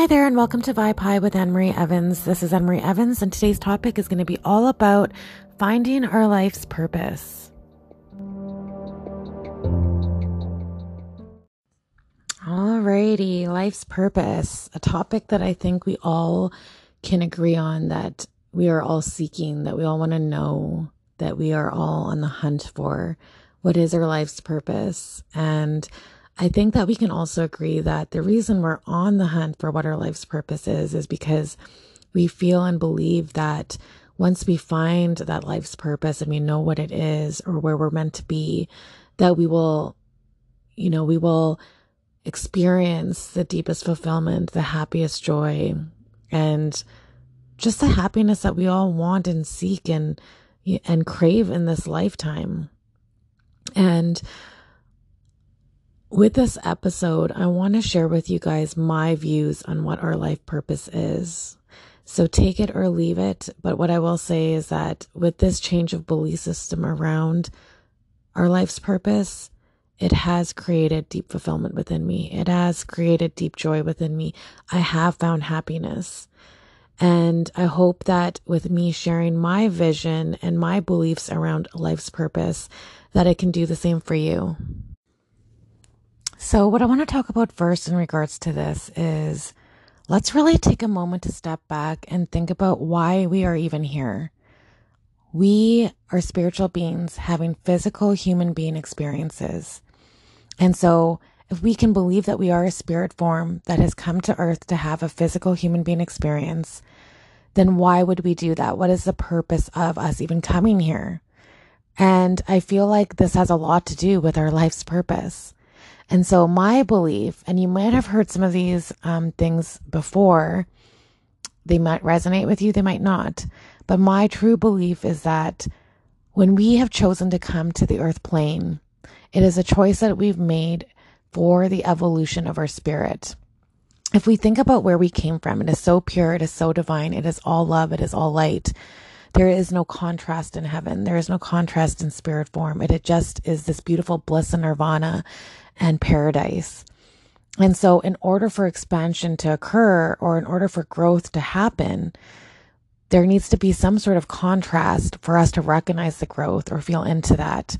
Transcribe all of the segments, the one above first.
Hi there, and welcome to Vibe High with Anne Marie Evans. This is Anne Marie Evans, and today's topic is going to be all about finding our life's purpose. Alrighty, life's purpose, a topic that I think we all can agree on that we are all seeking, that we all want to know, that we are all on the hunt for. What is our life's purpose? And I think that we can also agree that the reason we're on the hunt for what our life's purpose is, is because we feel and believe that once we find that life's purpose and we know what it is or where we're meant to be, that we will, you know, we will experience the deepest fulfillment, the happiest joy, and just the happiness that we all want and seek and, and crave in this lifetime. And with this episode, I want to share with you guys my views on what our life purpose is. So take it or leave it. But what I will say is that with this change of belief system around our life's purpose, it has created deep fulfillment within me. It has created deep joy within me. I have found happiness. And I hope that with me sharing my vision and my beliefs around life's purpose, that it can do the same for you. So, what I want to talk about first in regards to this is let's really take a moment to step back and think about why we are even here. We are spiritual beings having physical human being experiences. And so, if we can believe that we are a spirit form that has come to earth to have a physical human being experience, then why would we do that? What is the purpose of us even coming here? And I feel like this has a lot to do with our life's purpose. And so my belief, and you might have heard some of these um, things before, they might resonate with you, they might not. But my true belief is that when we have chosen to come to the earth plane, it is a choice that we've made for the evolution of our spirit. If we think about where we came from, it is so pure, it is so divine, it is all love, it is all light. There is no contrast in heaven. There is no contrast in spirit form. It, it just is this beautiful bliss and nirvana and paradise. And so, in order for expansion to occur or in order for growth to happen, there needs to be some sort of contrast for us to recognize the growth or feel into that.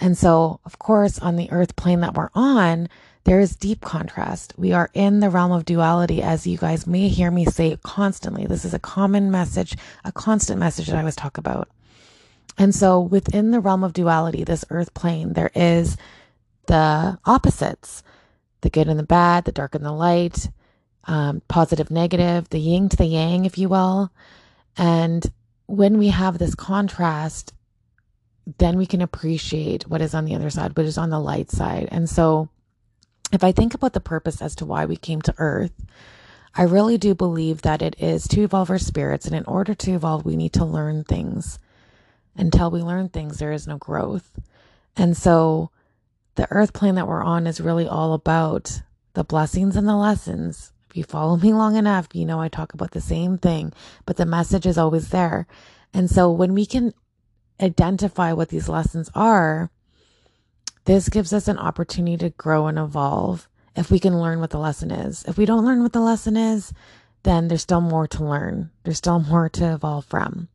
And so, of course, on the earth plane that we're on, there is deep contrast. We are in the realm of duality, as you guys may hear me say constantly. This is a common message, a constant message that I always talk about. And so, within the realm of duality, this earth plane, there is the opposites the good and the bad, the dark and the light, um, positive, negative, the yin to the yang, if you will. And when we have this contrast, then we can appreciate what is on the other side, what is on the light side. And so, if I think about the purpose as to why we came to earth, I really do believe that it is to evolve our spirits. And in order to evolve, we need to learn things. Until we learn things, there is no growth. And so, the earth plane that we're on is really all about the blessings and the lessons. If you follow me long enough, you know I talk about the same thing, but the message is always there. And so when we can identify what these lessons are, this gives us an opportunity to grow and evolve if we can learn what the lesson is. If we don't learn what the lesson is, then there's still more to learn. There's still more to evolve from.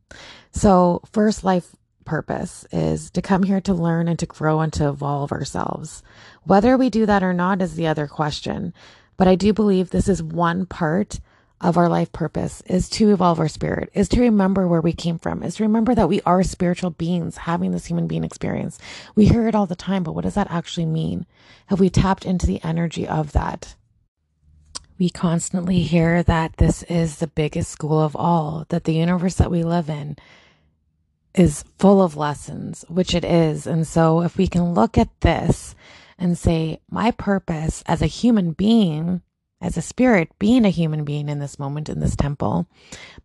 So, first life purpose is to come here to learn and to grow and to evolve ourselves. Whether we do that or not is the other question. But I do believe this is one part of our life purpose is to evolve our spirit, is to remember where we came from, is to remember that we are spiritual beings having this human being experience. We hear it all the time, but what does that actually mean? Have we tapped into the energy of that? We constantly hear that this is the biggest school of all, that the universe that we live in is full of lessons, which it is. And so if we can look at this and say, my purpose as a human being, as a spirit, being a human being in this moment in this temple,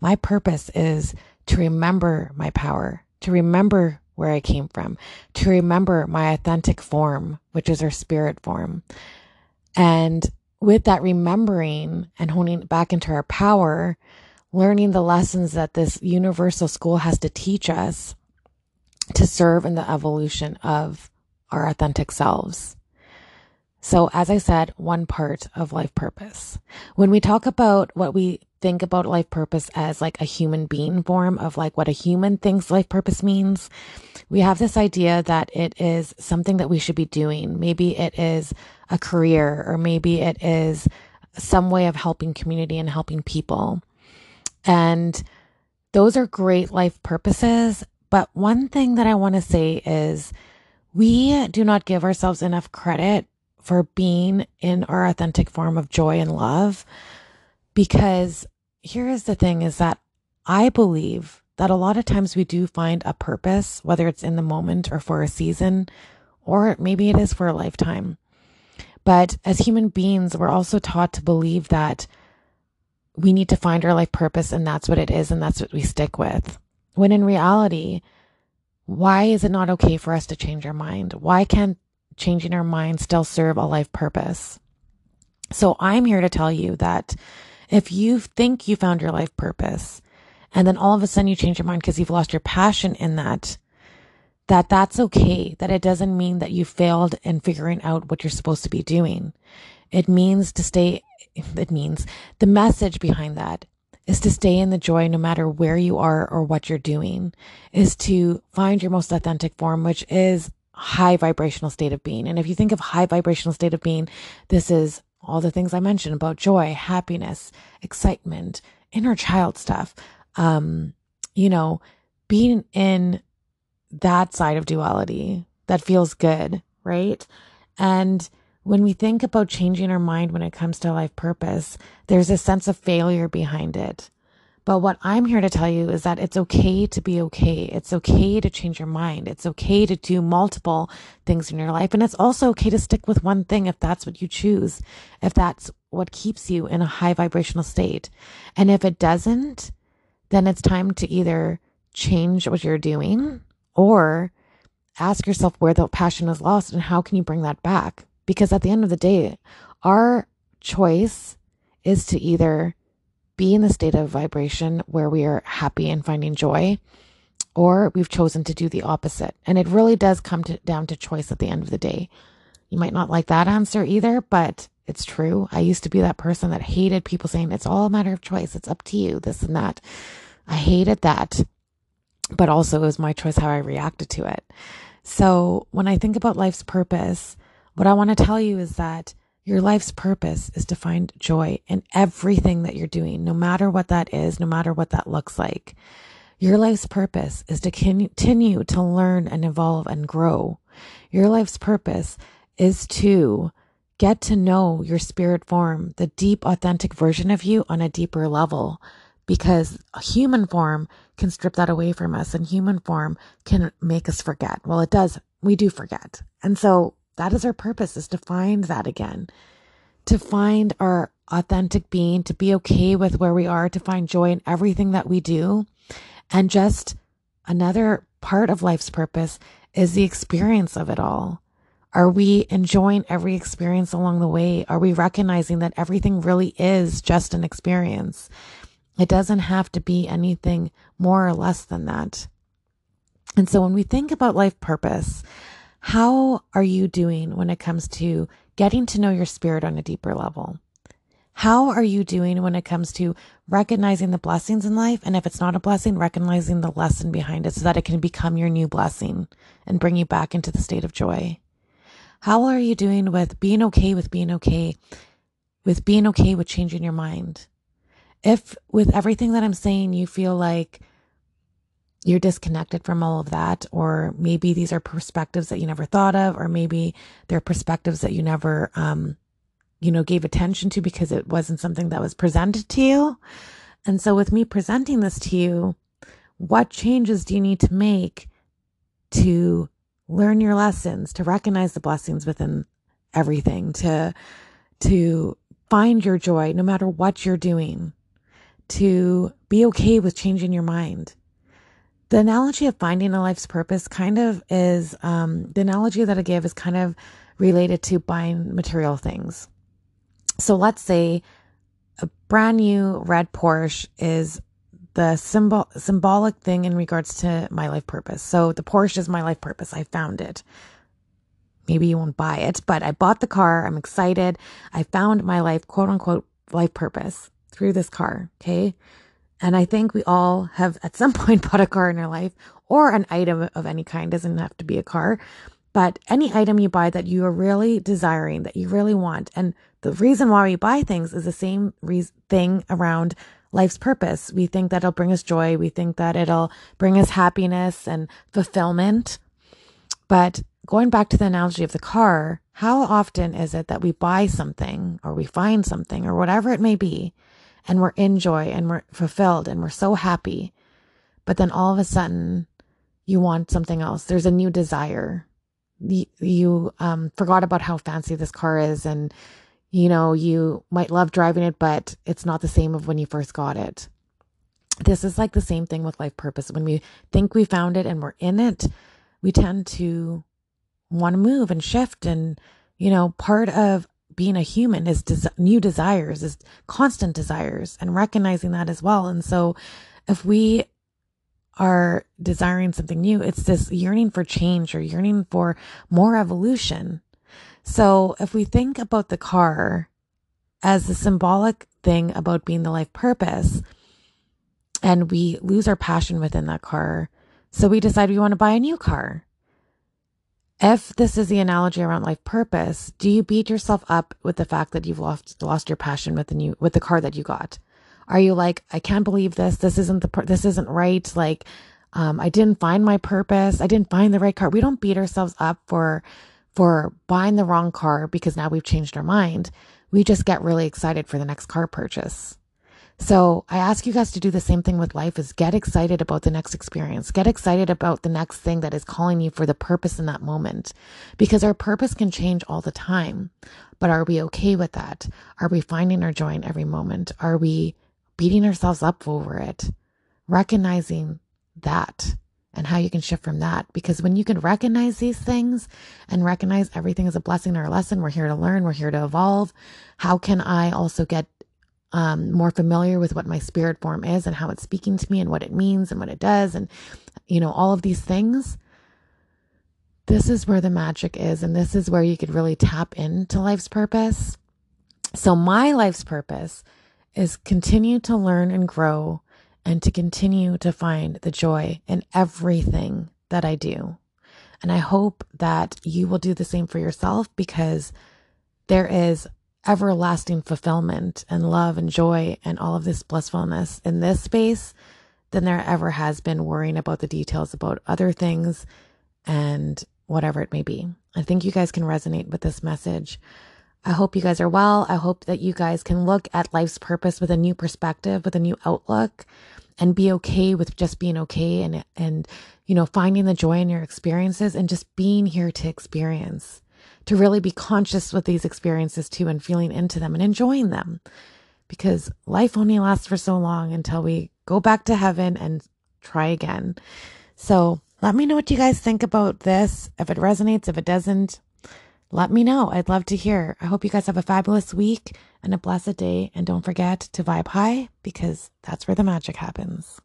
my purpose is to remember my power, to remember where I came from, to remember my authentic form, which is our spirit form. And with that remembering and honing back into our power, learning the lessons that this universal school has to teach us to serve in the evolution of our authentic selves. So, as I said, one part of life purpose. When we talk about what we think about life purpose as like a human being form of like what a human thinks life purpose means, we have this idea that it is something that we should be doing. Maybe it is a career or maybe it is some way of helping community and helping people. And those are great life purposes. But one thing that I want to say is we do not give ourselves enough credit for being in our authentic form of joy and love. Because here is the thing is that I believe that a lot of times we do find a purpose, whether it's in the moment or for a season, or maybe it is for a lifetime. But as human beings, we're also taught to believe that we need to find our life purpose and that's what it is and that's what we stick with. When in reality, why is it not okay for us to change our mind? Why can't changing our mind still serve a life purpose? So I'm here to tell you that if you think you found your life purpose and then all of a sudden you change your mind because you've lost your passion in that, that that's okay. That it doesn't mean that you failed in figuring out what you're supposed to be doing. It means to stay, it means the message behind that is to stay in the joy no matter where you are or what you're doing, is to find your most authentic form, which is high vibrational state of being. And if you think of high vibrational state of being, this is all the things I mentioned about joy, happiness, excitement, inner child stuff. Um, you know, being in that side of duality that feels good, right? And when we think about changing our mind when it comes to life purpose, there's a sense of failure behind it. But what I'm here to tell you is that it's okay to be okay. It's okay to change your mind. It's okay to do multiple things in your life. And it's also okay to stick with one thing if that's what you choose, if that's what keeps you in a high vibrational state. And if it doesn't, then it's time to either change what you're doing or ask yourself where the passion is lost and how can you bring that back? Because at the end of the day, our choice is to either be in the state of vibration where we are happy and finding joy, or we've chosen to do the opposite. And it really does come to, down to choice at the end of the day. You might not like that answer either, but it's true. I used to be that person that hated people saying it's all a matter of choice. It's up to you, this and that. I hated that, but also it was my choice how I reacted to it. So when I think about life's purpose, what I want to tell you is that your life's purpose is to find joy in everything that you're doing, no matter what that is, no matter what that looks like. Your life's purpose is to continue to learn and evolve and grow. Your life's purpose is to get to know your spirit form, the deep, authentic version of you on a deeper level, because a human form can strip that away from us and human form can make us forget. Well, it does. We do forget. And so that is our purpose is to find that again, to find our authentic being, to be okay with where we are, to find joy in everything that we do. And just another part of life's purpose is the experience of it all. Are we enjoying every experience along the way? Are we recognizing that everything really is just an experience? It doesn't have to be anything more or less than that. And so when we think about life purpose, how are you doing when it comes to getting to know your spirit on a deeper level? How are you doing when it comes to recognizing the blessings in life? And if it's not a blessing, recognizing the lesson behind it so that it can become your new blessing and bring you back into the state of joy. How are you doing with being okay with being okay, with being okay with changing your mind? If with everything that I'm saying, you feel like you're disconnected from all of that, or maybe these are perspectives that you never thought of, or maybe they're perspectives that you never, um, you know, gave attention to because it wasn't something that was presented to you. And so, with me presenting this to you, what changes do you need to make to learn your lessons, to recognize the blessings within everything, to, to find your joy no matter what you're doing, to be okay with changing your mind? The analogy of finding a life's purpose kind of is um, the analogy that I give is kind of related to buying material things. So let's say a brand new red Porsche is the symbol symbolic thing in regards to my life purpose. So the Porsche is my life purpose. I found it. maybe you won't buy it, but I bought the car. I'm excited. I found my life, quote unquote, life purpose through this car. Okay. And I think we all have at some point bought a car in our life or an item of any kind. Doesn't have to be a car, but any item you buy that you are really desiring, that you really want. And the reason why we buy things is the same re- thing around life's purpose. We think that it'll bring us joy. We think that it'll bring us happiness and fulfillment. But going back to the analogy of the car, how often is it that we buy something or we find something or whatever it may be and we're in joy and we're fulfilled and we're so happy. But then all of a sudden you want something else. There's a new desire. You, um, forgot about how fancy this car is and you know, you might love driving it, but it's not the same of when you first got it. This is like the same thing with life purpose. When we think we found it and we're in it, we tend to want to move and shift. And, you know, part of being a human is des- new desires, is constant desires and recognizing that as well. And so if we are desiring something new, it's this yearning for change or yearning for more evolution. So if we think about the car as the symbolic thing about being the life purpose, and we lose our passion within that car, so we decide we want to buy a new car. If this is the analogy around life purpose, do you beat yourself up with the fact that you've lost lost your passion with the new with the car that you got? Are you like, I can't believe this. This isn't the this isn't right. Like, um, I didn't find my purpose. I didn't find the right car. We don't beat ourselves up for for buying the wrong car because now we've changed our mind. We just get really excited for the next car purchase. So I ask you guys to do the same thing with life is get excited about the next experience. Get excited about the next thing that is calling you for the purpose in that moment because our purpose can change all the time. But are we okay with that? Are we finding our joy in every moment? Are we beating ourselves up over it? Recognizing that and how you can shift from that. Because when you can recognize these things and recognize everything is a blessing or a lesson, we're here to learn, we're here to evolve. How can I also get um, more familiar with what my spirit form is and how it's speaking to me and what it means and what it does and, you know, all of these things? This is where the magic is. And this is where you could really tap into life's purpose. So, my life's purpose is continue to learn and grow and to continue to find the joy in everything that I do. And I hope that you will do the same for yourself because there is everlasting fulfillment and love and joy and all of this blissfulness in this space than there ever has been worrying about the details about other things and whatever it may be. I think you guys can resonate with this message. I hope you guys are well. I hope that you guys can look at life's purpose with a new perspective, with a new outlook and be okay with just being okay and and you know finding the joy in your experiences and just being here to experience to really be conscious with these experiences too and feeling into them and enjoying them because life only lasts for so long until we go back to heaven and try again so let me know what you guys think about this if it resonates if it doesn't let me know. I'd love to hear. I hope you guys have a fabulous week and a blessed day. And don't forget to vibe high because that's where the magic happens.